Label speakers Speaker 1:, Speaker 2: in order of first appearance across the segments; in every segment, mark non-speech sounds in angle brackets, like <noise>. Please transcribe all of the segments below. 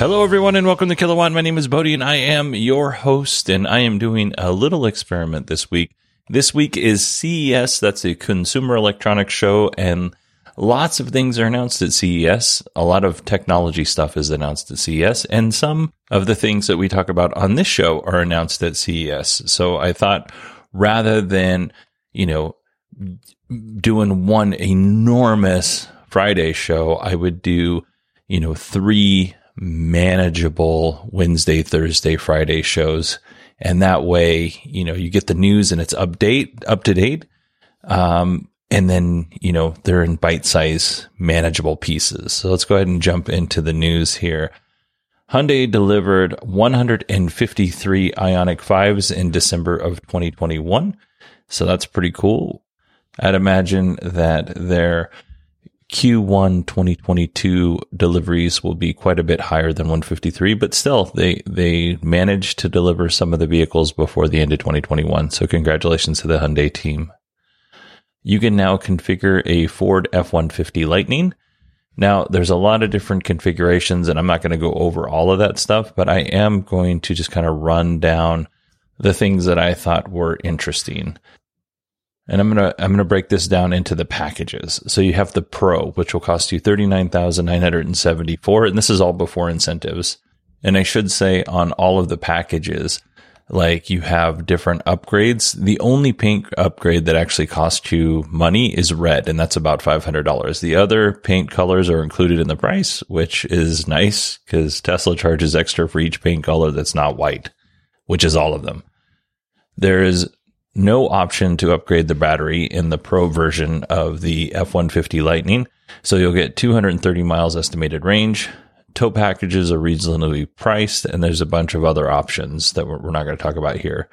Speaker 1: Hello, everyone, and welcome to Kilowatt. My name is Bodie, and I am your host, and I am doing a little experiment this week. This week is CES, that's a Consumer Electronics Show, and lots of things are announced at CES. A lot of technology stuff is announced at CES, and some of the things that we talk about on this show are announced at CES. So I thought rather than, you know, doing one enormous Friday show, I would do, you know, three manageable Wednesday, Thursday, Friday shows. And that way, you know, you get the news and it's update, up to date. Um, and then, you know, they're in bite size manageable pieces. So let's go ahead and jump into the news here. Hyundai delivered 153 Ioniq 5s in December of 2021. So that's pretty cool. I'd imagine that their Q1 2022 deliveries will be quite a bit higher than 153, but still they they managed to deliver some of the vehicles before the end of 2021. So congratulations to the Hyundai team. You can now configure a Ford F150 Lightning. Now, there's a lot of different configurations and I'm not going to go over all of that stuff, but I am going to just kind of run down the things that I thought were interesting. And I'm gonna I'm gonna break this down into the packages. So you have the Pro, which will cost you thirty nine thousand nine hundred and seventy four, and this is all before incentives. And I should say on all of the packages, like you have different upgrades. The only paint upgrade that actually costs you money is red, and that's about five hundred dollars. The other paint colors are included in the price, which is nice because Tesla charges extra for each paint color that's not white, which is all of them. There is no option to upgrade the battery in the Pro version of the F 150 Lightning. So you'll get 230 miles estimated range. Tow packages are reasonably priced, and there's a bunch of other options that we're, not going to talk about here.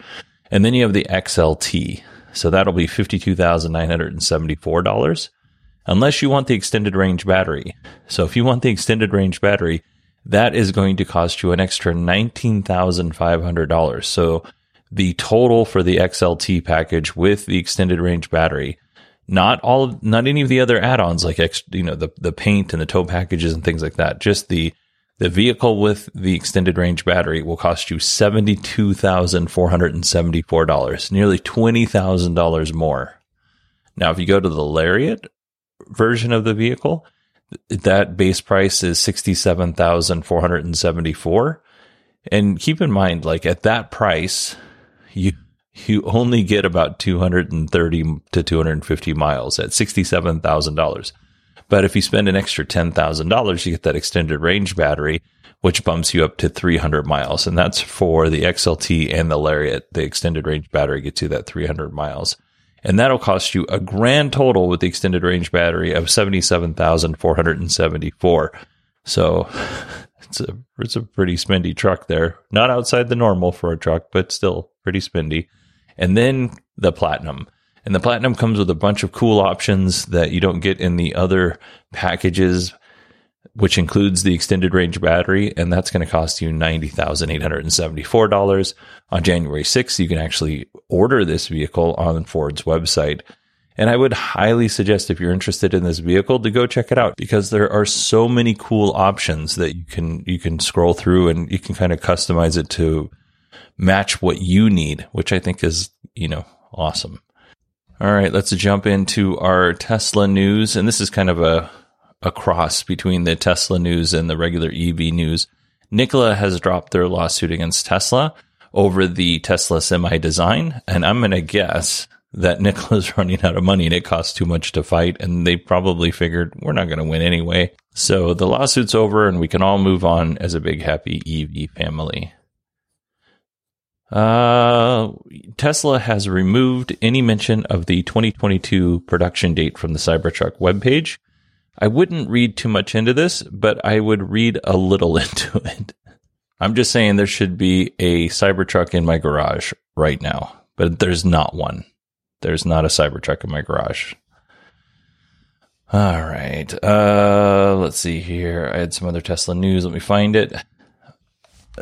Speaker 1: And then you have the XLT. So that'll be $52,974 unless you want the extended range battery. So if you want the extended range battery, that is going to cost you an extra $19,500. So the total for the XLT package with the extended range battery, not all of, not any of the other add-ons like ex, you know, the, the paint and the tow packages and things like that. Just the, the vehicle with the extended range battery will cost you $72,474, nearly $20,000 more. Now, if you go to the Lariat version of the vehicle, that base price is 67,474. And keep in mind, like at that price, you you only get about 230 to 250 miles at $67,000. But if you spend an extra $10,000, you get that extended range battery, which bumps you up to 300 miles. And that's for the XLT and the Lariat. The extended range battery gets you that 300 miles. And that'll cost you a grand total with the extended range battery of 77,474. So it's a, it's a pretty spendy truck there. Not outside the normal for a truck, but still pretty spendy. And then the platinum. And the platinum comes with a bunch of cool options that you don't get in the other packages. which includes the extended range battery, and that's going to cost you $90,874. On January 6th, you can actually order this vehicle on Ford's website. And I would highly suggest if you're interested in this vehicle to go check it out because there are so many cool options that you can you can scroll through and you can kind of customize it to match what you need, which I think is, you know, awesome. All right, let's jump into our Tesla news and this is kind of a a cross between the Tesla news and the regular EV news. Nikola has dropped their lawsuit against Tesla over the Tesla semi design. And I'm going to guess that <laughs> Nikola's running out of money and it costs too much to fight. And they probably figured we're not going to win anyway. So the lawsuit's over and we can all move on as a big happy EV family. Uh, Tesla has removed any mention of the 2022 production date from the Cybertruck webpage. I wouldn't read too much into this, but I would read a little <laughs> into it. I'm just saying there should be a Cybertruck in my garage right now, but there's not one. There's not a Cybertruck in my garage. All right. Uh, let's see here. I had some other Tesla news. Let me find it.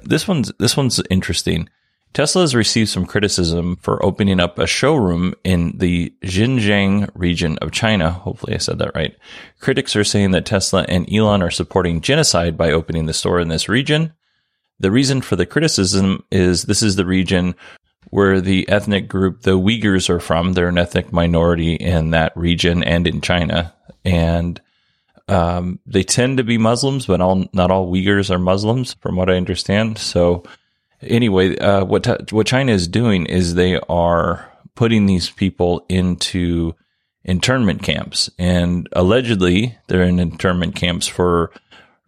Speaker 1: This one's this one's interesting. Tesla has received some criticism for opening up a showroom in the Xinjiang region of China. Hopefully I said that right. Critics are saying that Tesla and Elon are supporting genocide by opening the store in this region. The reason for the criticism is this is the region where the ethnic group, the Uyghurs are from. They're an ethnic minority in that region and in China. And um, they tend to be Muslims, but all, not all Uyghurs are Muslims, from what I understand. So anyway, uh, what what China is doing is they are putting these people into internment camps, and allegedly they're in internment camps for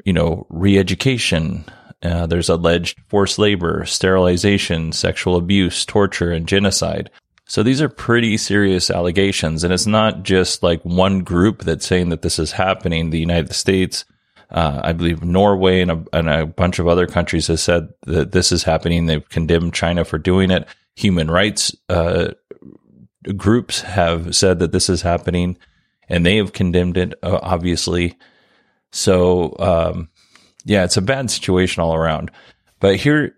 Speaker 1: you know re-education. Uh, there's alleged forced labor, sterilization, sexual abuse, torture, and genocide. So these are pretty serious allegations, and it's not just like one group that's saying that this is happening. The United States uh, I believe Norway and a, and a bunch of other countries have said that this is happening. They've condemned China for doing it. Human rights uh, groups have said that this is happening, and they have condemned it, uh, obviously. So, um, yeah, it's a bad situation all around. But here,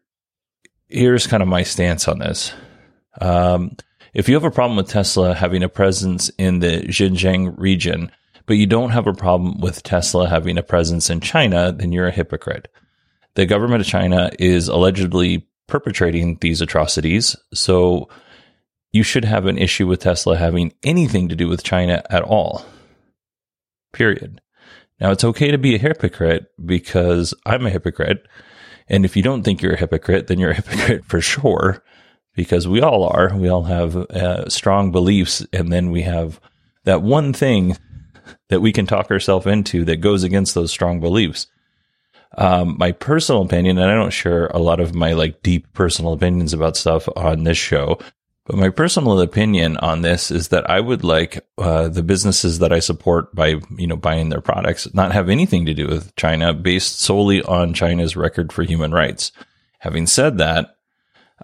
Speaker 1: here's kind of my stance on this. Um, if you have a problem with Tesla having a presence in the Xinjiang region, but you don't have a problem with Tesla having a presence in China, then you're a hypocrite. The government of China is allegedly perpetrating these atrocities. So you should have an issue with Tesla having anything to do with China at all. Period. Now, it's okay to be a hypocrite because I'm a hypocrite. And if you don't think you're a hypocrite, then you're a <laughs> hypocrite for sure because we all are. We all have uh, strong beliefs. And then we have that one thing that we can talk ourselves into that goes against those strong beliefs. Um, my personal opinion, and I don't share a lot of my like deep personal opinions about stuff on this show, but my personal opinion on this is that I would like uh, the businesses that I support by you know buying their products not have anything to do with China, based solely on China's record for human rights. Having said that,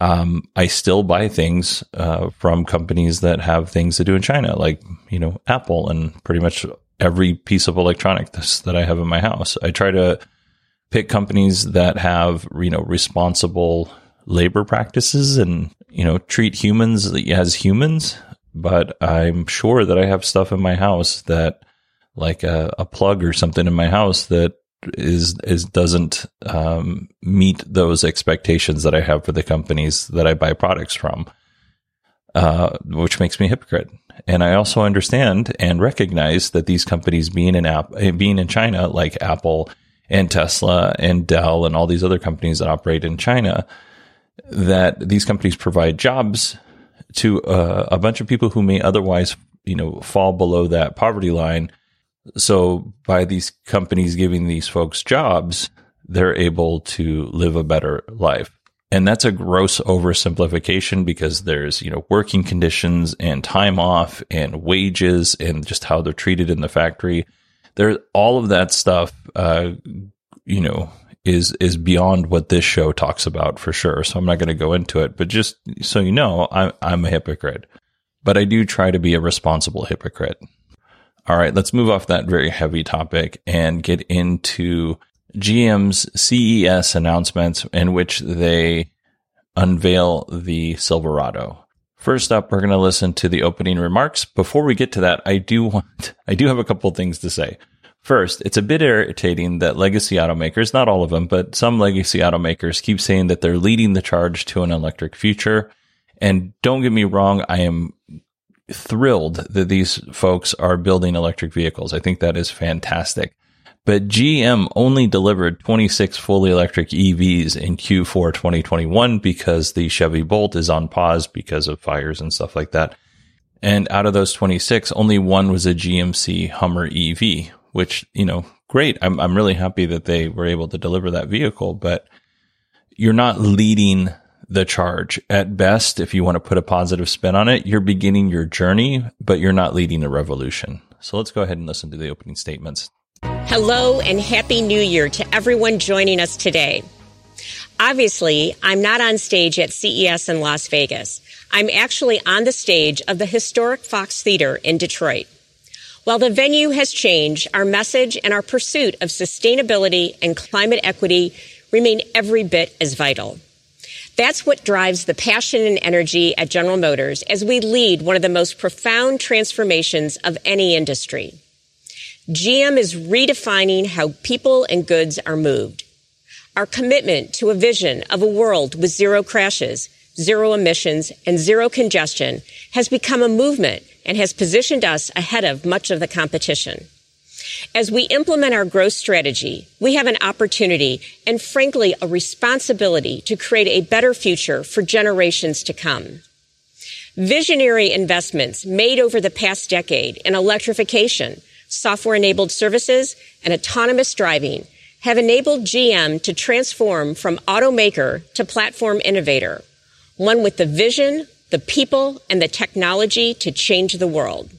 Speaker 1: um, I still buy things uh, from companies that have things to do in China, like you know Apple and pretty much every piece of electronics that I have in my house. I try to pick companies that have, you know, responsible labor practices and, you know, treat humans as humans. But I'm sure that I have stuff in my house that like a, a plug or something in my house that is, is doesn't, um, meet those expectations that I have for the companies that I buy products from. Uh, which makes me a hypocrite. And I also understand and recognize that these companies being in app, being in China, like Apple and Tesla and Dell and all these other companies that operate in China, that these companies provide jobs to uh, a bunch of people who may otherwise, you know, fall below that poverty line. So by these companies giving these folks jobs, they're able to live a better life. And that's a gross oversimplification because there's, you know, working conditions and time off and wages and just how they're treated in the factory. There, all of that stuff, uh, you know, is, is beyond what this show talks about for sure. So I'm not going to go into it, but just so you know, I'm, I'm a hypocrite, but I do try to be a responsible hypocrite. All right, let's move off that very heavy topic and get into GM's CES announcements in which they unveil the Silverado. First up, we're going to listen to the opening remarks. Before we get to that, I do want, I do have a couple things to say. First, it's a bit irritating that legacy automakers, not all of them, but some legacy automakers keep saying that they're leading the charge to an electric future. And don't get me wrong, I am thrilled that these folks are building electric vehicles. I think that is fantastic. But GM only delivered 26 fully electric EVs in Q4 2021 because the Chevy Bolt is on pause because of fires and stuff like that. And out of those 26, only one was a GMC Hummer EV, which, you know, great. I'm, I'm really happy that they were able to deliver that vehicle, but you're not leading the charge. At best, if you want to put a positive spin on it, you're beginning your journey, but you're not leading a revolution. So let's go ahead and listen to the opening statements.
Speaker 2: Hello and Happy New Year to everyone joining us today. Obviously, I'm not on stage at CES in Las Vegas. I'm actually on the stage of the historic Fox Theater in Detroit. While the venue has changed, our message and our pursuit of sustainability and climate equity remain every bit as vital. That's what drives the passion and energy at General Motors as we lead one of the most profound transformations of any industry. GM is redefining how people and goods are moved. Our commitment to a vision of a world with zero crashes, zero emissions, and zero congestion has become a movement and has positioned us ahead of much of the competition. As we implement our growth strategy, we have an opportunity and frankly a responsibility to create a better future for generations to come. Visionary investments made over the past decade in electrification, software enabled services, and autonomous driving have enabled GM to transform from automaker to platform innovator, one with the vision, the people, and the technology to change the world.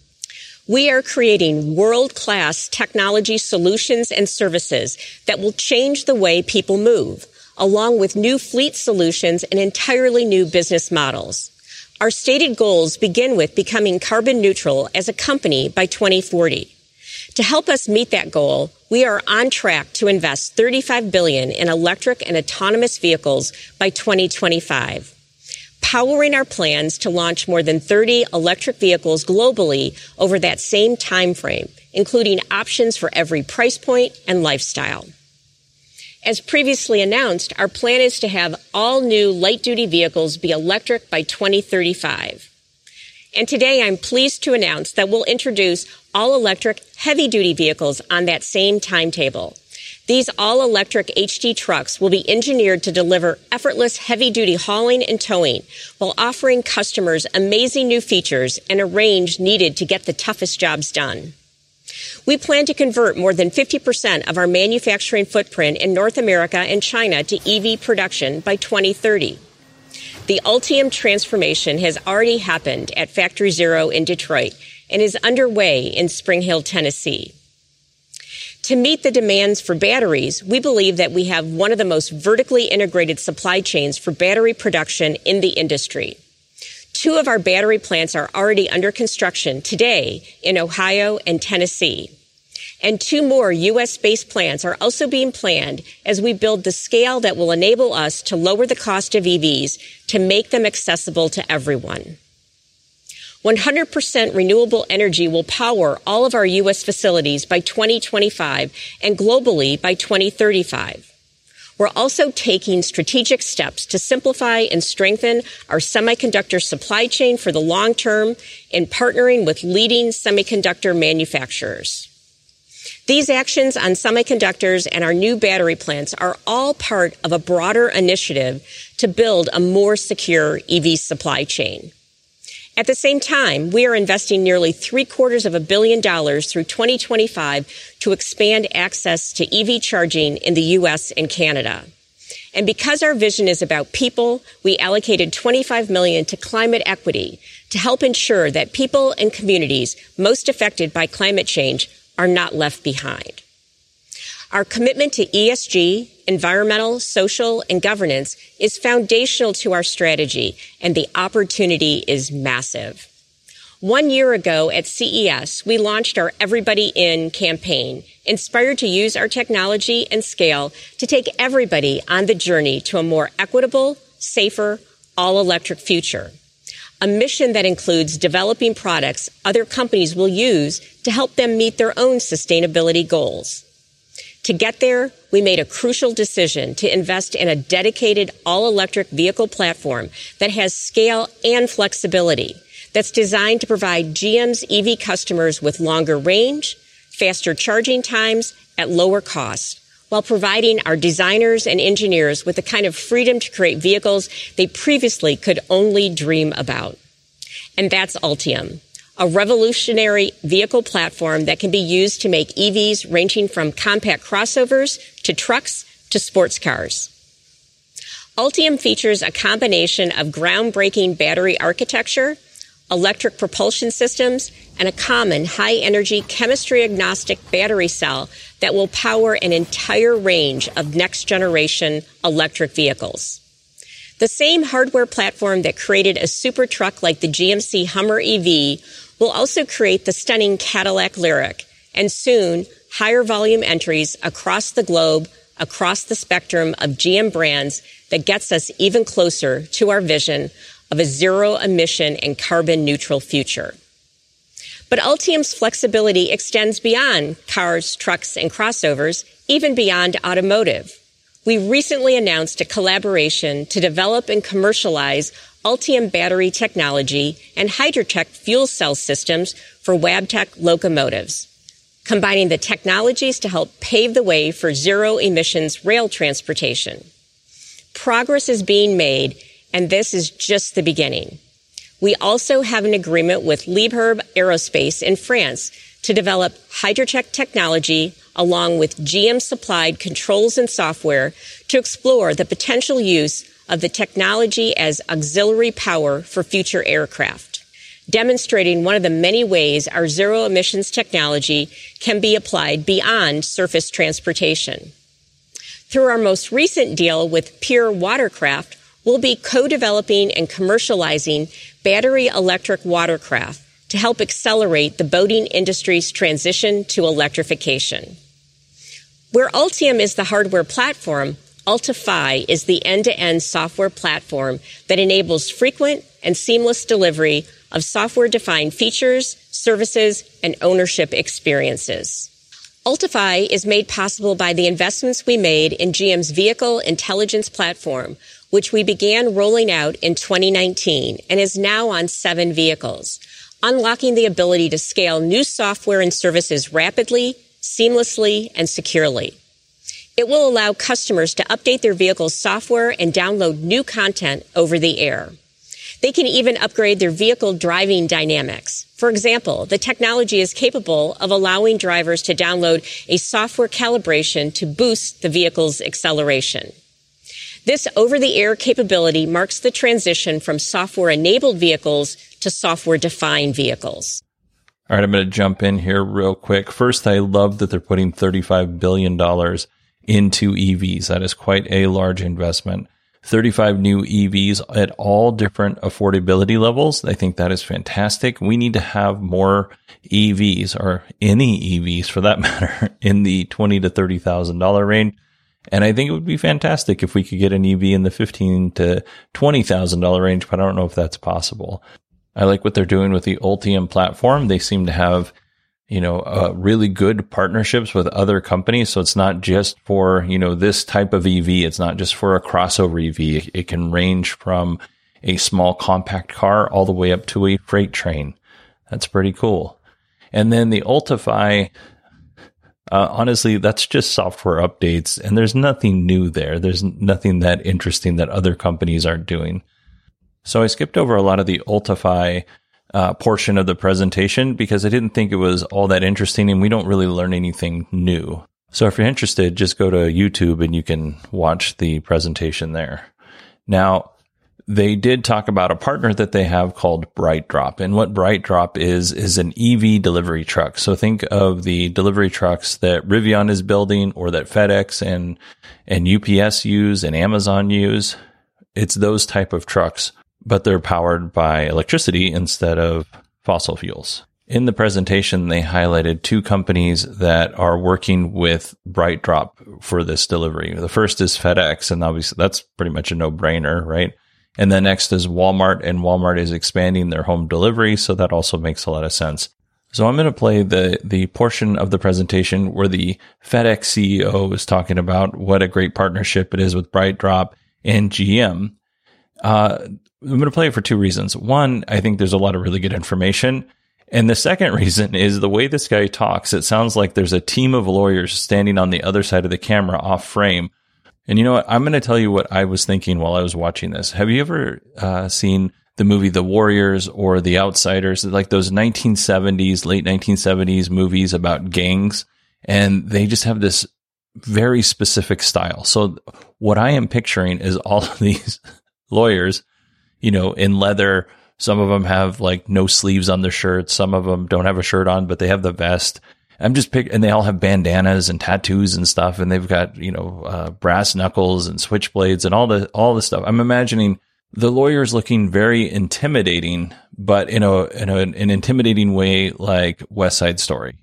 Speaker 2: We are creating world class technology solutions and services that will change the way people move, along with new fleet solutions and entirely new business models. Our stated goals begin with becoming carbon neutral as a company by 2040. To help us meet that goal, we are on track to invest 35 billion in electric and autonomous vehicles by 2025 powering our plans to launch more than 30 electric vehicles globally over that same time frame, including options for every price point and lifestyle. As previously announced, our plan is to have all new light duty vehicles be electric by 2035. And today I'm pleased to announce that we'll introduce all electric heavy duty vehicles on that same timetable. These all electric HD trucks will be engineered to deliver effortless heavy duty hauling and towing while offering customers amazing new features and a range needed to get the toughest jobs done. We plan to convert more than 50% of our manufacturing footprint in North America and China to EV production by 2030. The Ultium transformation has already happened at Factory Zero in Detroit and is underway in Spring Hill, Tennessee. To meet the demands for batteries, we believe that we have one of the most vertically integrated supply chains for battery production in the industry. Two of our battery plants are already under construction today in Ohio and Tennessee. And two more U.S. based plants are also being planned as we build the scale that will enable us to lower the cost of EVs to make them accessible to everyone. 100% renewable energy will power all of our U.S. facilities by 2025 and globally by 2035. We're also taking strategic steps to simplify and strengthen our semiconductor supply chain for the long term in partnering with leading semiconductor manufacturers. These actions on semiconductors and our new battery plants are all part of a broader initiative to build a more secure EV supply chain. At the same time, we are investing nearly three quarters of a billion dollars through 2025 to expand access to EV charging in the U.S. and Canada. And because our vision is about people, we allocated 25 million to climate equity to help ensure that people and communities most affected by climate change are not left behind. Our commitment to ESG, environmental, social, and governance is foundational to our strategy, and the opportunity is massive. One year ago at CES, we launched our Everybody In campaign, inspired to use our technology and scale to take everybody on the journey to a more equitable, safer, all electric future. A mission that includes developing products other companies will use to help them meet their own sustainability goals. To get there, we made a crucial decision to invest in a dedicated all electric vehicle platform that has scale and flexibility that's designed to provide GM's EV customers with longer range, faster charging times at lower cost, while providing our designers and engineers with the kind of freedom to create vehicles they previously could only dream about. And that's Ultium, a revolutionary vehicle platform that can be used to make EVs ranging from compact crossovers to trucks to sports cars. Ultium features a combination of groundbreaking battery architecture electric propulsion systems, and a common high energy chemistry agnostic battery cell that will power an entire range of next generation electric vehicles. The same hardware platform that created a super truck like the GMC Hummer EV will also create the stunning Cadillac Lyriq and soon higher volume entries across the globe, across the spectrum of GM brands that gets us even closer to our vision of a zero emission and carbon neutral future. But Ultium's flexibility extends beyond cars, trucks, and crossovers, even beyond automotive. We recently announced a collaboration to develop and commercialize Ultium battery technology and Hydrotec fuel cell systems for Wabtec locomotives, combining the technologies to help pave the way for zero emissions rail transportation. Progress is being made and this is just the beginning. We also have an agreement with Liebherr Aerospace in France to develop Hydrotec technology along with GM supplied controls and software to explore the potential use of the technology as auxiliary power for future aircraft, demonstrating one of the many ways our zero emissions technology can be applied beyond surface transportation. Through our most recent deal with Pure Watercraft, we'll be co-developing and commercializing battery electric watercraft to help accelerate the boating industry's transition to electrification. Where Ultium is the hardware platform, Ultifi is the end-to-end software platform that enables frequent and seamless delivery of software-defined features, services, and ownership experiences. Ultifi is made possible by the investments we made in GM's vehicle intelligence platform, which we began rolling out in 2019 and is now on seven vehicles, unlocking the ability to scale new software and services rapidly, seamlessly, and securely. It will allow customers to update their vehicle's software and download new content over the air. They can even upgrade their vehicle driving dynamics. For example, the technology is capable of allowing drivers to download a software calibration to boost the vehicle's acceleration. This over the air capability marks the transition from software enabled vehicles to software defined vehicles.
Speaker 1: All right, I'm going to jump in here real quick. First, I love that they're putting $35 billion into EVs. That is quite a large investment. 35 new EVs at all different affordability levels. I think that is fantastic. We need to have more EVs or any EVs for that <laughs> matter in the 20 to $30,000 range and I think it would be fantastic if we could get an EV in the fifteen to twenty thousand dollar range, but I don't know if that's possible. I like what they're doing with the Ultium platform. They seem to have, you know, uh, really good partnerships with other companies. So it's not just for, you know, this type of EV. It's not just for a crossover EV. It, can range from a small compact car all the way up to a freight train. That's pretty cool. And then the Ultifi uh, honestly, that's just software updates, and there's nothing new there. There's nothing that interesting that other companies aren't doing. So I skipped over a lot of the Ultifi uh, portion of the presentation because I didn't think it was all that interesting, and we don't really learn anything new. So if you're interested, just go to YouTube and you can watch the presentation there. Now, they did talk about a partner that they have called BrightDrop. And what BrightDrop is, is an EV delivery truck. So think of the delivery trucks that Rivian is building or that FedEx and, and UPS use and Amazon use. It's those type of trucks, but they're powered by electricity instead of fossil fuels. In the presentation, they highlighted two companies that are working with BrightDrop for this delivery. The first is FedEx, and obviously that's pretty much a no brainer, right? And then next is Walmart, and Walmart is expanding their home delivery, so that also makes a lot of sense. So I'm going to play the the portion of the presentation where the FedEx CEO is talking about what a great partnership it is with BrightDrop and GM. Uh, I'm going to play it for two reasons. One, I think there's a lot of really good information. And the second reason is the way this guy talks. It sounds like there's a team of lawyers standing on the other side of the camera off frame. And you know what? I'm going to tell you what I was thinking while I was watching this. Have you ever uh, seen the movie The Warriors or The Outsiders? Like those 1970s, late 1970s movies about gangs. And they just have this very specific style. So what I am picturing is all <laughs> of these lawyers, you know, in leather. Some of them have like no sleeves on their shirts. Some of them don't have a shirt on, but they have the vest. I'm just pick, and they all have bandanas and tattoos and stuff, and they've got you know uh, brass knuckles and switchblades and all the all the stuff. I'm imagining the lawyers looking very intimidating, but in a in a, an intimidating way, like West Side Story.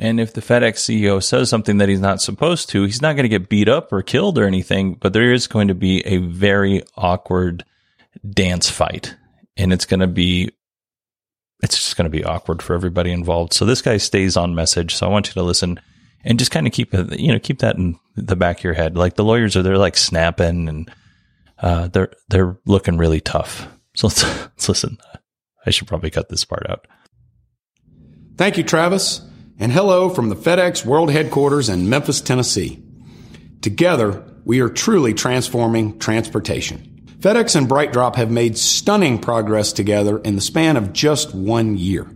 Speaker 1: And if the FedEx CEO says something that he's not supposed to, he's not going to get beat up or killed or anything, but there is going to be a very awkward dance fight. And it's going to be, it's just going to be awkward for everybody involved. So this guy stays on message. So I want you to listen and just kind of keep it, you know, keep that in the back of your head. Like the lawyers are, they're like snapping and, uh, they're, they're looking really tough. So let's, <laughs> let's listen. I should probably cut this part out.
Speaker 3: Thank you, Travis and hello from the FedEx World Headquarters in Memphis, Tennessee. Together, we are truly transforming transportation. FedEx and BrightDrop have made stunning progress together in the span of just one year.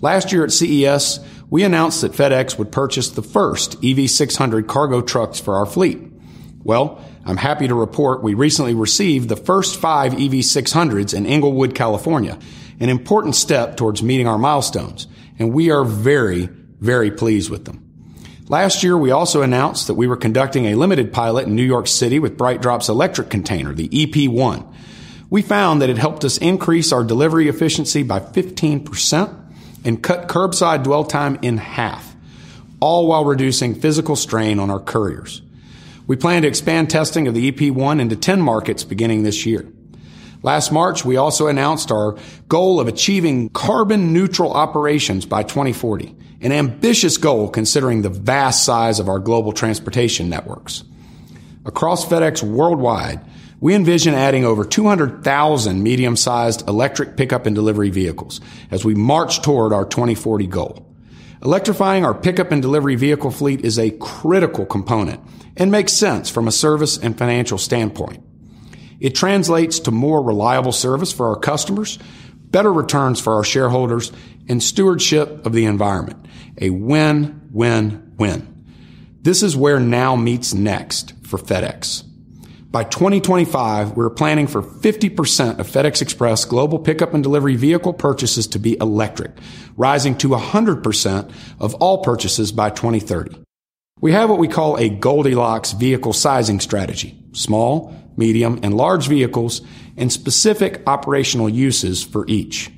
Speaker 3: Last year at CES, we announced that FedEx would purchase the first EV600 cargo trucks for our fleet. Well, I'm happy to report we recently received the first five EV600s in Inglewood, California, an important step towards meeting our milestones, and we are very, very pleased with them. Last year, we also announced that we were conducting a limited pilot in New York City with BrightDrop's electric container, the EP1. We found that it helped us increase our delivery efficiency by 15% and cut curbside dwell time in half, all while reducing physical strain on our couriers. We plan to expand testing of the EP1 into 10 markets beginning this year. Last March, we also announced our goal of achieving carbon neutral operations by 2040 an ambitious goal considering the vast size of our global transportation networks. Across FedEx worldwide, we envision adding over 200,000 medium sized electric pickup and delivery vehicles as we march toward our 2040 goal. Electrifying our pickup and delivery vehicle fleet is a critical component and makes sense from a service and financial standpoint. It translates to more reliable service for our customers, better returns for our shareholders, and stewardship of the environment. A win, win, win. This is where now meets next for FedEx. By 2025, we're planning for 50% of FedEx Express global pickup and delivery vehicle purchases to be electric, rising to 100% of all purchases by 2030. We have what we call a Goldilocks vehicle sizing strategy. Small, medium, and large vehicles and specific operational uses for each.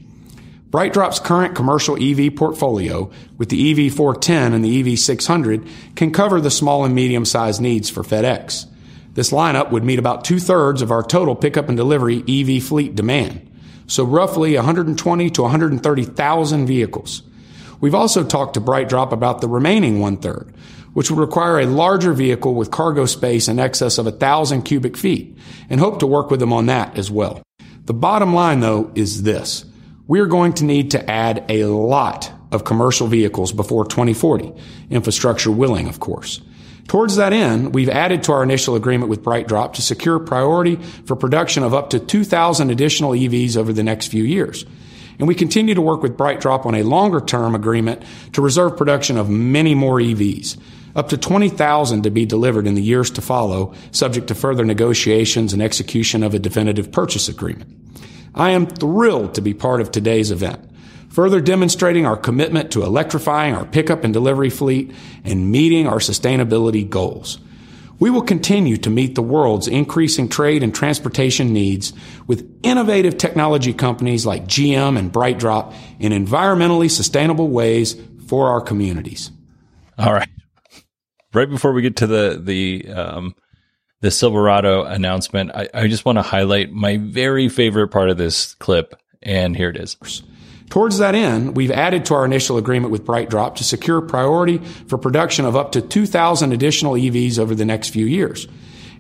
Speaker 3: BrightDrop's current commercial EV portfolio with the EV410 and the EV600 can cover the small and medium sized needs for FedEx. This lineup would meet about two thirds of our total pickup and delivery EV fleet demand. So roughly 120 to 130,000 vehicles. We've also talked to BrightDrop about the remaining one third, which would require a larger vehicle with cargo space in excess of a thousand cubic feet and hope to work with them on that as well. The bottom line though is this we're going to need to add a lot of commercial vehicles before 2040, infrastructure willing, of course. Towards that end, we've added to our initial agreement with BrightDrop to secure priority for production of up to 2,000 additional EVs over the next few years. And we continue to work with BrightDrop on a longer term agreement to reserve production of many more EVs, up to 20,000 to be delivered in the years to follow, subject to further negotiations and execution of a definitive purchase agreement. I am thrilled to be part of today's event, further demonstrating our commitment to electrifying our pickup and delivery fleet and meeting our sustainability goals. We will continue to meet the world's increasing trade and transportation needs with innovative technology companies like GM and BrightDrop in environmentally sustainable ways for our communities.
Speaker 1: All right. Right before we get to the the um, the Silverado announcement, I, I just want to highlight my very favorite part of this clip, and here it is.
Speaker 3: Towards that end, we've added to our initial agreement with BrightDrop to secure priority for production of up to 2,000 additional EVs over the next few years.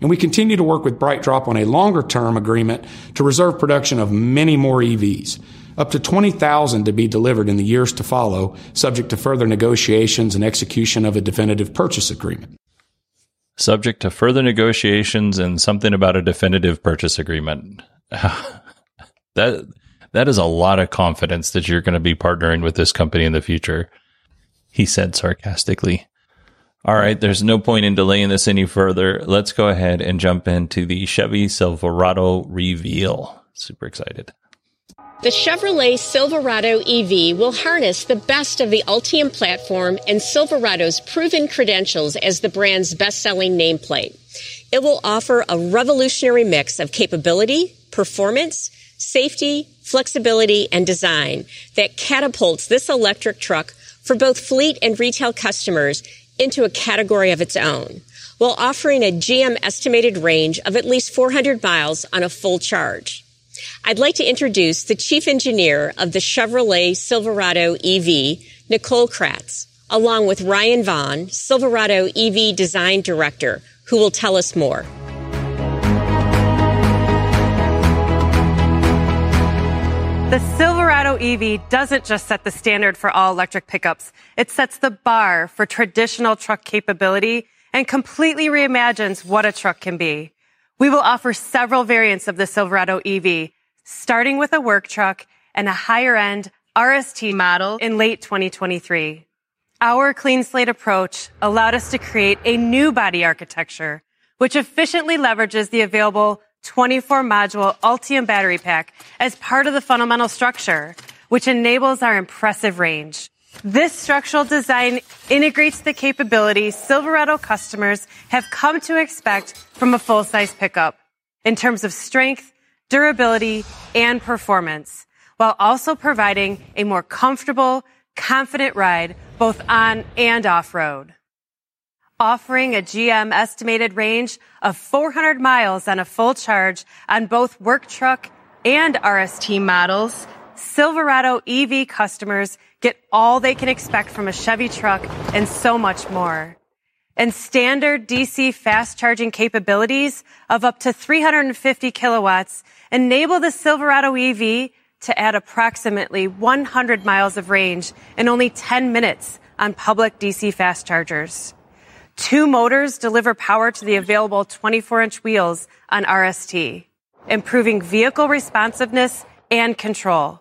Speaker 3: And we continue to work with BrightDrop on a longer term agreement to reserve production of many more EVs, up to 20,000 to be delivered in the years to follow, subject to further negotiations and execution of a definitive purchase agreement.
Speaker 1: Subject to further negotiations and something about a definitive purchase agreement. <laughs> that that is a lot of confidence that you're going to be partnering with this company in the future, he said sarcastically. All right, there's no point in delaying this any further. Let's go ahead and jump into the Chevy Silverado reveal. Super excited.
Speaker 2: The Chevrolet Silverado EV will harness the best of the Ultium platform and Silverado's proven credentials as the brand's best selling nameplate. It will offer a revolutionary mix of capability, performance, safety, flexibility, and design that catapults this electric truck for both fleet and retail customers into a category of its own, while offering a GM estimated range of at least 400 miles on a full charge. I'd like to introduce the chief engineer of the Chevrolet Silverado EV, Nichole Kraatz, along with Ryan Vaughn, Silverado EV design director, who will tell us more.
Speaker 4: The Silverado EV doesn't just set the standard for all electric pickups. It sets the bar for traditional truck capability and completely reimagines what a truck can be. We will offer several variants of the Silverado EV, starting with a work truck and a higher end RST model in late 2023. Our clean slate approach allowed us to create a new body architecture, which efficiently leverages the available 24 module Ultium battery pack as part of the fundamental structure, which enables our impressive range. This structural design integrates the capabilities Silverado customers have come to expect from a full-size pickup in terms of strength, durability, and performance, while also providing a more comfortable, confident ride both on and off-road. Offering a GM estimated range of 400 miles on a full charge on both work truck and RST models, Silverado EV customers get all they can expect from a Chevy truck and so much more. And standard DC fast charging capabilities of up to 350 kilowatts enable the Silverado EV to add approximately 100 miles of range in only 10 minutes on public DC fast chargers. Two motors deliver power to the available 24 inch wheels on RST, improving vehicle responsiveness and control.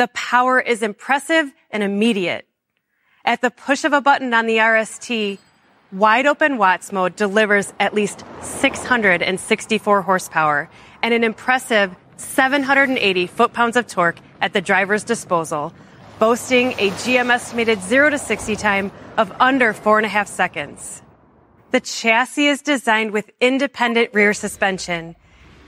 Speaker 4: The power is impressive and immediate. At the push of a button on the RST, wide open watts mode delivers at least 664 horsepower and an impressive 780 foot pounds of torque at the driver's disposal, boasting a GM estimated 0 to 60 time of under four and a half seconds. The chassis is designed with independent rear suspension.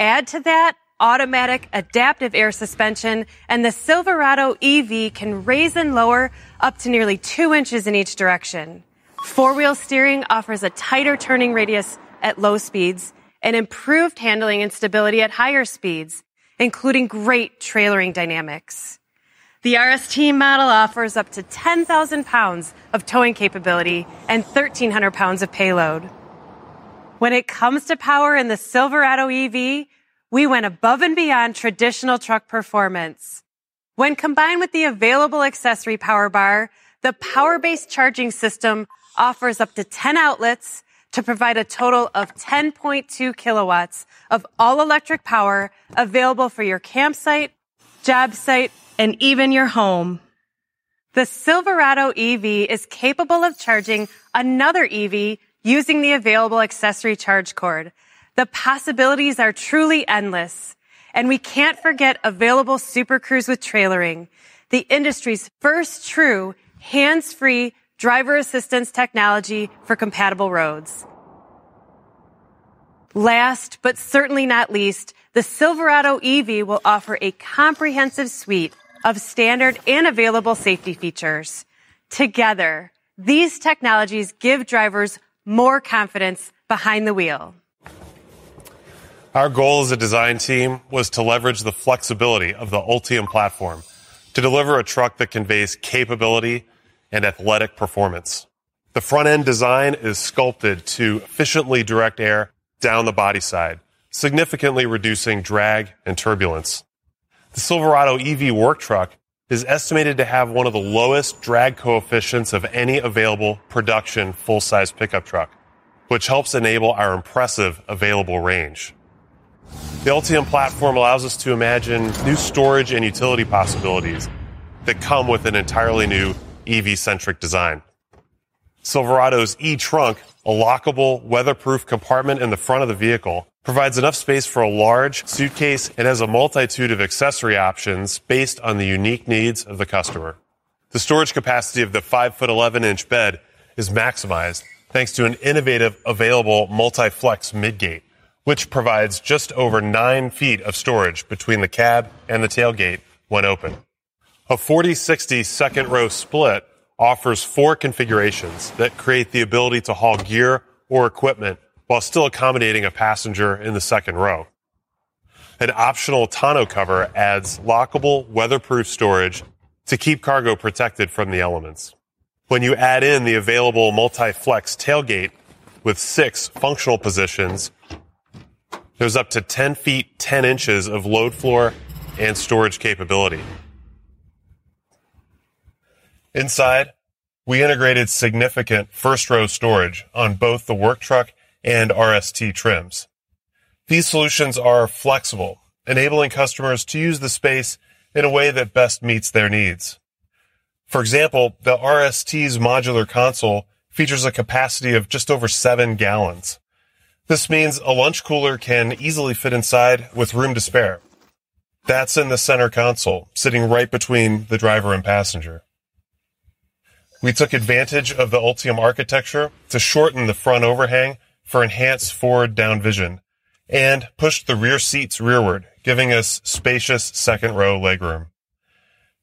Speaker 4: Add to that automatic adaptive air suspension and the Silverado EV can raise and lower up to nearly two inches in each direction. Four wheel steering offers a tighter turning radius at low speeds and improved handling and stability at higher speeds, including great trailering dynamics. The RST model offers up to 10,000 pounds of towing capability and 1,300 pounds of payload. When it comes to power in the Silverado EV, we went above and beyond traditional truck performance. When combined with the available accessory power bar, the power-based charging system offers up to 10 outlets to provide a total of 10.2 kilowatts of all electric power available for your campsite, job site, and even your home. The Silverado EV is capable of charging another EV using the available accessory charge cord. The possibilities are truly endless. And we can't forget available Super Cruise with trailering, the industry's first true hands-free driver assistance technology for compatible roads. Last, but certainly not least, the Silverado EV will offer a comprehensive suite of standard and available safety features. Together, these technologies give drivers more confidence behind the wheel.
Speaker 5: Our goal as a design team was to leverage the flexibility of the Ultium platform to deliver a truck that conveys capability and athletic performance. The front end design is sculpted to efficiently direct air down the body side, significantly reducing drag and turbulence. The Silverado EV work truck is estimated to have one of the lowest drag coefficients of any available production full-size pickup truck, which helps enable our impressive available range. The Ultium platform allows us to imagine new storage and utility possibilities that come with an entirely new EV-centric design. Silverado's e-trunk, a lockable, weatherproof compartment in the front of the vehicle, provides enough space for a large suitcase and has a multitude of accessory options based on the unique needs of the customer. The storage capacity of the 5 foot 11 inch bed is maximized thanks to an innovative available multi-flex midgate, which provides just over 9 feet of storage between the cab and the tailgate when open. A 40-60 second row split offers four configurations that create the ability to haul gear or equipment while still accommodating a passenger in the second row. An optional tonneau cover adds lockable, weatherproof storage to keep cargo protected from the elements. When you add in the available multi-flex tailgate with six functional positions, there's up to 10 feet 10 inches of load floor and storage capability. Inside, we integrated significant first row storage on both the work truck and RST trims. These solutions are flexible, enabling customers to use the space in a way that best meets their needs. For example, the RST's modular console features a capacity of just over seven gallons. This means a lunch cooler can easily fit inside with room to spare. That's in the center console, sitting right between the driver and passenger. We took advantage of the Ultium architecture to shorten the front overhang for enhanced forward down vision and pushed the rear seats rearward, giving us spacious second row legroom.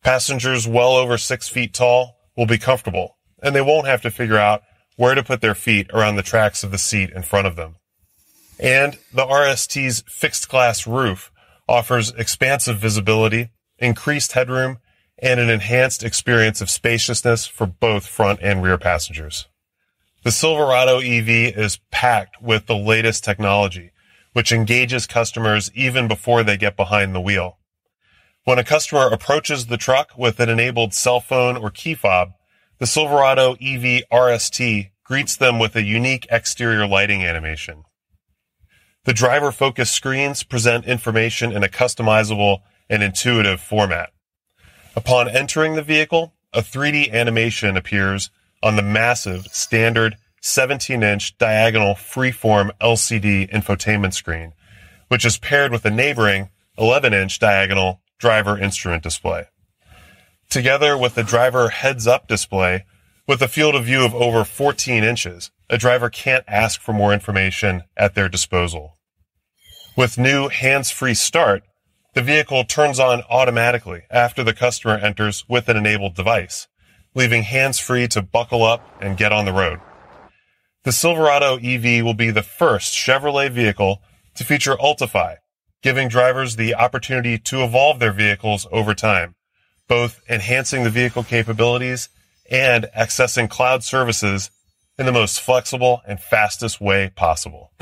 Speaker 5: Passengers well over six feet tall will be comfortable and they won't have to figure out where to put their feet around the tracks of the seat in front of them. And the RST's fixed glass roof offers expansive visibility, increased headroom, and an enhanced experience of spaciousness for both front and rear passengers. The Silverado EV is packed with the latest technology, which engages customers even before they get behind the wheel. When a customer approaches the truck with an enabled cell phone or key fob, the Silverado EV RST greets them with a unique exterior lighting animation. The driver focused screens present information in a customizable and intuitive format. Upon entering the vehicle, a 3D animation appears on the massive standard 17 inch diagonal freeform LCD infotainment screen, which is paired with a neighboring 11 inch diagonal driver instrument display. Together with the driver heads up display, with a field of view of over 14 inches, a driver can't ask for more information at their disposal. With new hands-free start, the vehicle turns on automatically after the customer enters with an enabled device, leaving hands-free to buckle up and get on the road. The Silverado EV will be the first Chevrolet vehicle to feature Ultifi, giving drivers the opportunity to evolve their vehicles over time, both enhancing the vehicle capabilities and accessing cloud services in the most flexible and fastest way possible.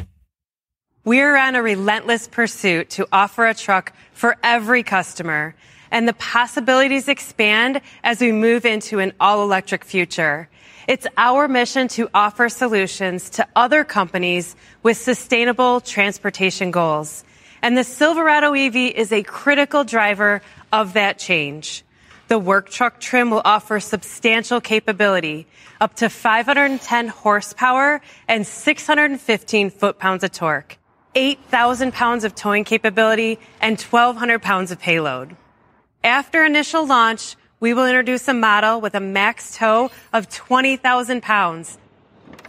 Speaker 4: We're on a relentless pursuit to offer a truck for every customer, and the possibilities expand as we move into an all electric future. It's our mission to offer solutions to other companies with sustainable transportation goals. And the Silverado EV is a critical driver of that change. The work truck trim will offer substantial capability, up to 510 horsepower and 615 foot-pounds of torque. 8,000 pounds of towing capability and 1,200 pounds of payload. After initial launch, we will introduce a model with a max tow of 20,000 pounds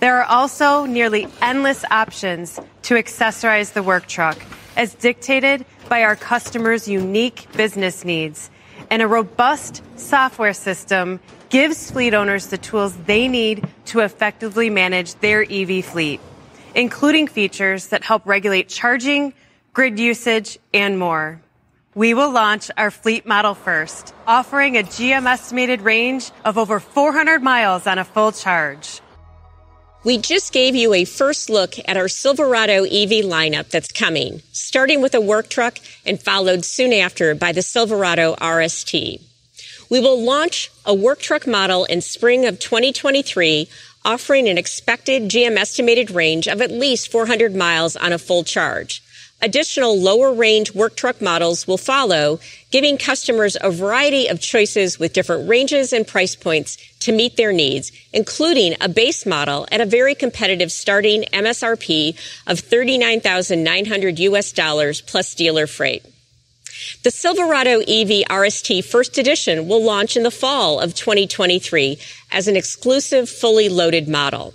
Speaker 4: There are also nearly endless options to accessorize the work truck as dictated by our customers' unique business needs. And a robust software system gives fleet owners the tools they need to effectively manage their EV fleet, including features that help regulate charging, grid usage, and more. We will launch our fleet model first, offering a GM estimated range of over 400 miles on a full charge.
Speaker 2: We just gave you a first look at our Silverado EV lineup that's coming, starting with a work truck and followed soon after by the Silverado RST. We will launch a work truck model in spring of 2023, offering an expected GM estimated range of at least 400 miles on a full charge. Additional lower range work truck models will follow, giving customers a variety of choices with different ranges and price points to meet their needs, including a base model at a very competitive starting MSRP of 39,900 US dollars plus dealer freight. The Silverado EV RST First Edition will launch in the fall of 2023 as an exclusive fully loaded model.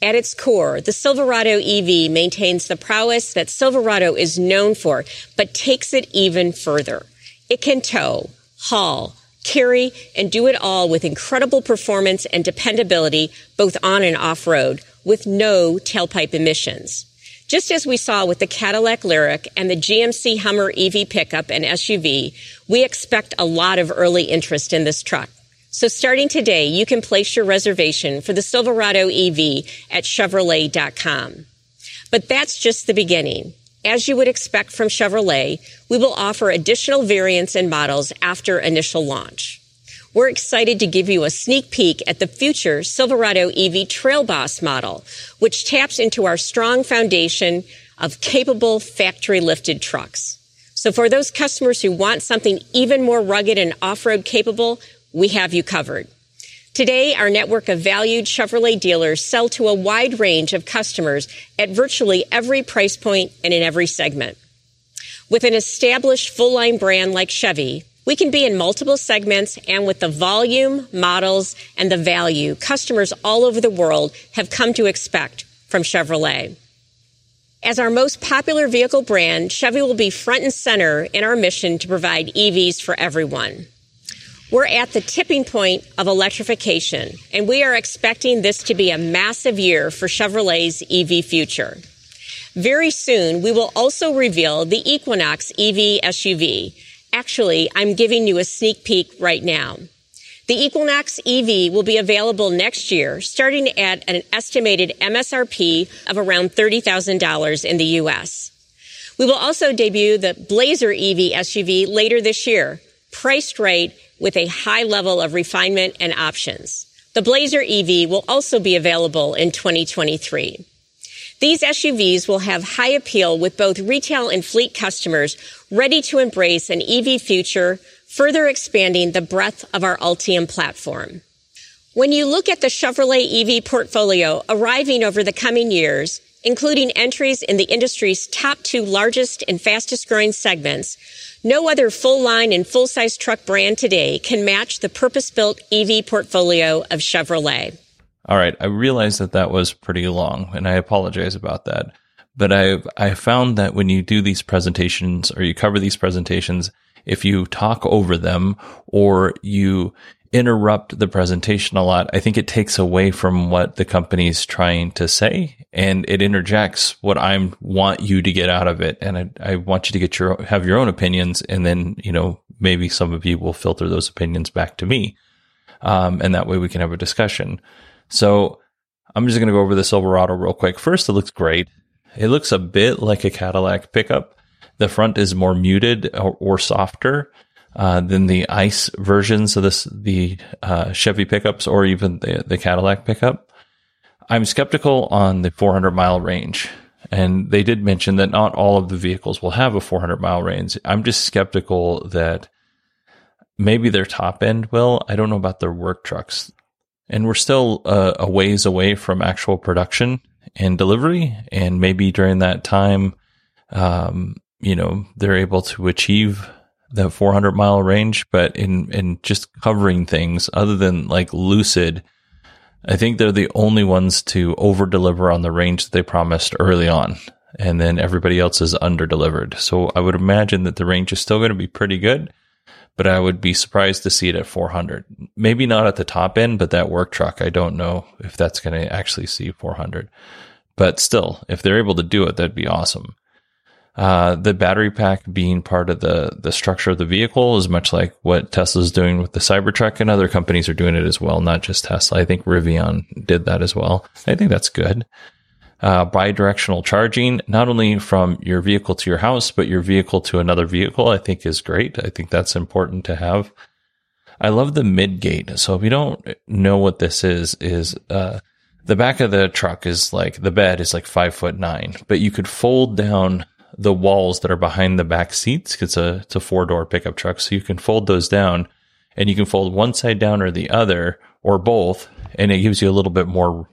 Speaker 2: At its core, the Silverado EV maintains the prowess that Silverado is known for, but takes it even further. It can tow, haul, carry, and do it all with incredible performance and dependability, both on and off road, with no tailpipe emissions. Just as we saw with the Cadillac Lyriq and the GMC Hummer EV pickup and SUV, we expect a lot of early interest in this truck. So starting today, you can place your reservation for the Silverado EV at Chevrolet.com. But that's just the beginning. As you would expect from Chevrolet, we will offer additional variants and models after initial launch. We're excited to give you a sneak peek at the future Silverado EV Trail Boss model, which taps into our strong foundation of capable factory lifted trucks. So for those customers who want something even more rugged and off-road capable, we have you covered. Today, our network of valued Chevrolet dealers sell to a wide range of customers at virtually every price point and in every segment. With an established full line brand like Chevy, we can be in multiple segments and with the volume, models, and the value customers all over the world have come to expect from Chevrolet. As our most popular vehicle brand, Chevy will be front and center in our mission to provide EVs for everyone. We're at the tipping point of electrification, and we are expecting this to be a massive year for Chevrolet's EV future. Very soon, we will also reveal the Equinox EV SUV. Actually, I'm giving you a sneak peek right now. The Equinox EV will be available next year, starting at an estimated MSRP of around $30,000 in the U.S. We will also debut the Blazer EV SUV later this year, priced right with a high level of refinement and options. The Blazer EV will also be available in 2023. These SUVs will have high appeal with both retail and fleet customers ready to embrace an EV future, further expanding the breadth of our Ultium platform. When you look at the Chevrolet EV portfolio arriving over the coming years, including entries in the industry's top two largest and fastest growing segments, no other full line and full size truck brand today can match the purpose built EV portfolio of Chevrolet.
Speaker 1: All right. I realize that that was pretty long and I apologize about that. But I've, I found that when you do these presentations or you cover these presentations, if you talk over them or you interrupt the presentation a lot, I think it takes away from what the company's trying to say and it interjects what I want you to get out of it. And I, I, want you to get your, have your own opinions. And then, you know, maybe some of you will filter those opinions back to me. Um, and that way we can have a discussion. So I'm just going to go over the Silverado real quick. First, it looks great. It looks a bit like a Cadillac pickup. The front is more muted or, or softer uh, than the ICE versions of this, the uh, Chevy pickups or even the, the Cadillac pickup. I'm skeptical on the 400 mile range. And they did mention that not all of the vehicles will have a 400 mile range. I'm just skeptical that maybe their top end will. I don't know about their work trucks. And we're still uh, a ways away from actual production and delivery. And maybe during that time, um, you know, they're able to achieve the 400 mile range, but in, in just covering things other than like lucid, I think they're the only ones to over deliver on the range that they promised early on. And then everybody else is under delivered. So I would imagine that the range is still going to be pretty good, but I would be surprised to see it at 400. Maybe not at the top end, but that work truck, I don't know if that's going to actually see 400. But still, if they're able to do it, that'd be awesome. Uh, the battery pack being part of the the structure of the vehicle is much like what Tesla's doing with the Cybertruck, and other companies are doing it as well, not just Tesla. I think Rivian did that as well. I think that's good. Uh, bi-directional charging, not only from your vehicle to your house, but your vehicle to another vehicle, I think is great. I think that's important to have. I love the mid gate. So if you don't know what this is, is uh, the back of the truck is like the bed is like five foot nine, but you could fold down the walls that are behind the back seats. It's a it's a four door pickup truck, so you can fold those down, and you can fold one side down or the other or both, and it gives you a little bit more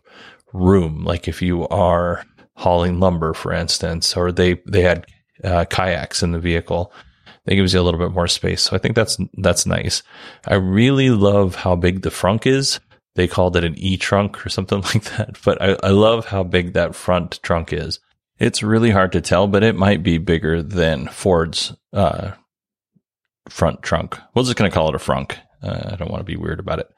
Speaker 1: room. Like if you are hauling lumber, for instance, or they they had uh, kayaks in the vehicle, that gives you a little bit more space. So I think that's that's nice. I really love how big the frunk is. They called it an e trunk or something <laughs> like that, but I, I love how big that front trunk is. It's really hard to tell, but it might be bigger than Ford's uh, front trunk. We're just going to call it a frunk. Uh, I don't want to be weird about it.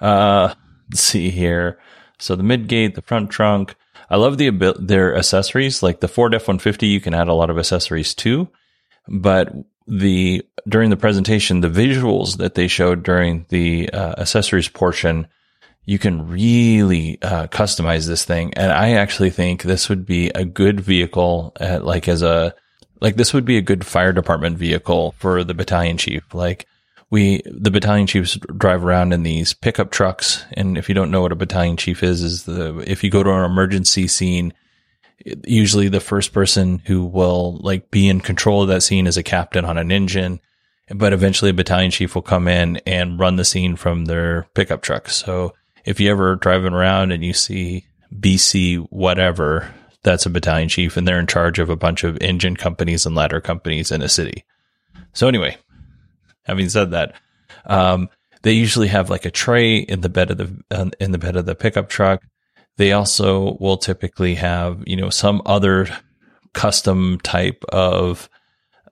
Speaker 1: Uh, let's see here. So the mid gate, the front trunk. I love the their accessories. Like the Ford F one fifty, you can add a lot of accessories too. But the during the presentation, the visuals that they showed during the uh, accessories portion you can really uh, customize this thing. And I actually think this would be a good vehicle, at, like as a like this would be a good fire department vehicle for the battalion chief. Like we, the battalion chiefs drive around in these pickup trucks. And if you don't know what a battalion chief is, is the if you go to an emergency scene, usually the first person who will like be in control of that scene is a captain on an engine but eventually a battalion chief will come in and run the scene from their pickup truck. So if you ever driving around and you see BC whatever, that's a battalion chief and they're in charge of a bunch of engine companies and ladder companies in a city. So anyway, having said that, um, they usually have like a tray in the bed of the uh, in the bed of the pickup truck. They also will typically have you know some other custom type of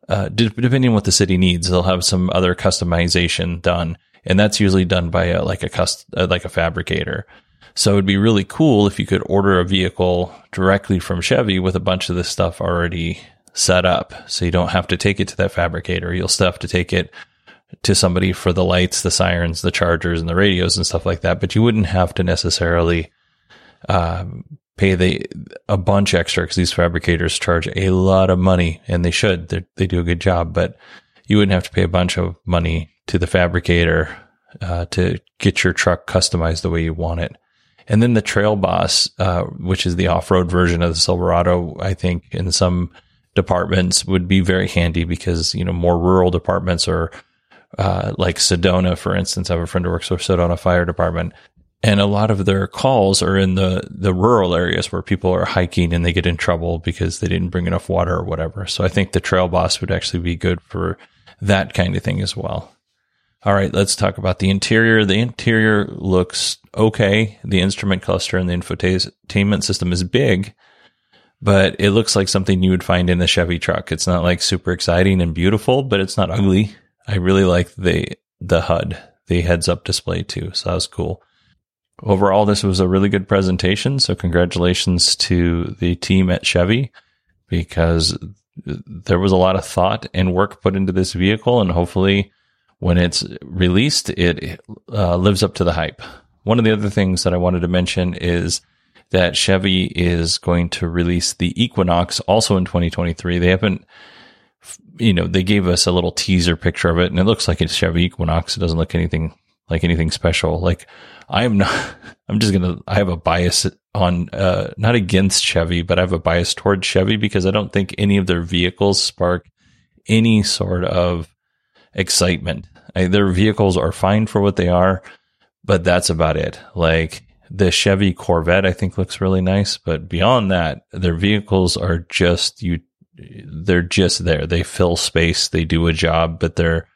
Speaker 1: uh, depending on what the city needs, they'll have some other customization done and that's usually done by a, like a cust uh, like a fabricator. So it'd be really cool if you could order a vehicle directly from Chevy with a bunch of this stuff already set up. So you don't have to take it to that fabricator. You'll still have to take it to somebody for the lights, the sirens, the chargers, and the radios and stuff like that. But you wouldn't have to necessarily uh, pay the a bunch extra because these fabricators charge a lot of money, and they should. They're, they do a good job, but you wouldn't have to pay a bunch of money to the fabricator uh, to get your truck customized the way you want it. And then the Trail Boss, uh, which is the off-road version of the Silverado, I think in some departments would be very handy because you know more rural departments or uh, like Sedona, for instance. I have a friend who works for Sedona Fire Department, and a lot of their calls are in the the rural areas where people are hiking and they get in trouble because they didn't bring enough water or whatever. So I think the Trail Boss would actually be good for that kind of thing as well. All right, let's talk about the interior. The interior looks okay. The instrument cluster and the infotainment system is big, but it looks like something you would find in a Chevy truck. It's not like super exciting and beautiful, but it's not ugly. I really like the the HUD, the heads up display too. So that was cool. Overall, this was a really good presentation. So congratulations to the team at Chevy because there was a lot of thought and work put into this vehicle and hopefully when it's released, it uh, lives up to the hype. One of the other things that I wanted to mention is that Chevy is going to release the Equinox also in 2023. They haven't, you know, they gave us a little teaser picture of it and it looks like it's Chevy Equinox. It doesn't look anything like anything special. Like I'm not, <laughs> I'm just going to, I have a bias on, uh, not against Chevy, but I have a bias towards Chevy because I don't think any of their vehicles spark any sort of excitement. I, their vehicles are fine for what they are, but that's about it. Like the Chevy Corvette, I think looks really nice, but beyond that, their vehicles are just you. They're just there. They fill space. They do a job, but they're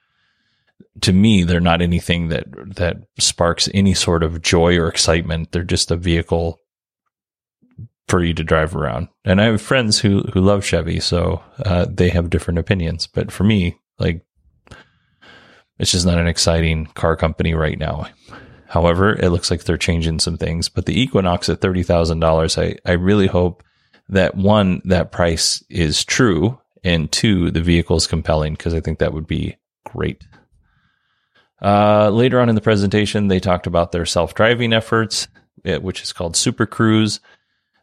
Speaker 1: to me, they're not anything that that sparks any sort of joy or excitement. They're just a vehicle for you to drive around. And I have friends who who love Chevy, so uh, they have different opinions. But for me, like, it's just not an exciting car company right now. However, it looks like they're changing some things. But the Equinox at thirty thousand dollars, I I really hope that one that price is true, and two the vehicle is compelling because I think that would be great. Uh, later on in the presentation, they talked about their self driving efforts, eh, which is called Super Cruise.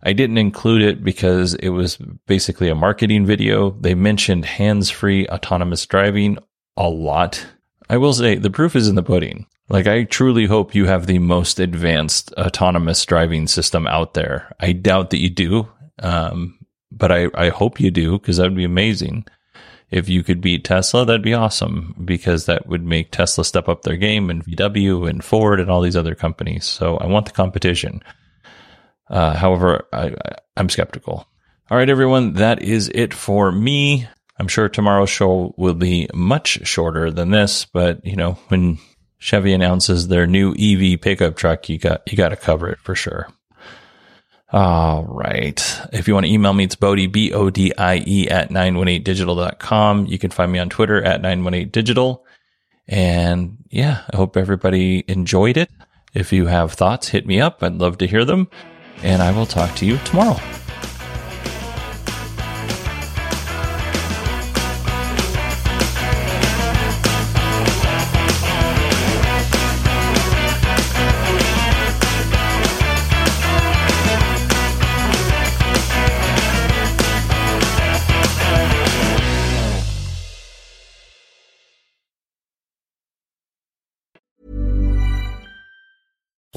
Speaker 1: I didn't include it because it was basically a marketing video. They mentioned hands free autonomous driving a lot. I will say the proof is in the pudding. Like, I truly hope you have the most advanced autonomous driving system out there. I doubt that you do, um, but I, I hope you do because that would be amazing. If you could beat Tesla, that'd be awesome because that would make Tesla step up their game and VW and Ford and all these other companies. So I want the competition. Uh, however, I, I'm skeptical. All right, everyone, that is it for me. I'm sure tomorrow's show will be much shorter than this, but you know, when Chevy announces their new EV pickup truck, you got you got to cover it for sure. All right. If you want to email me, it's Bodie, B O D I E at 918digital.com. You can find me on Twitter at 918digital. And yeah, I hope everybody enjoyed it. If you have thoughts, hit me up. I'd love to hear them. And I will talk to you tomorrow.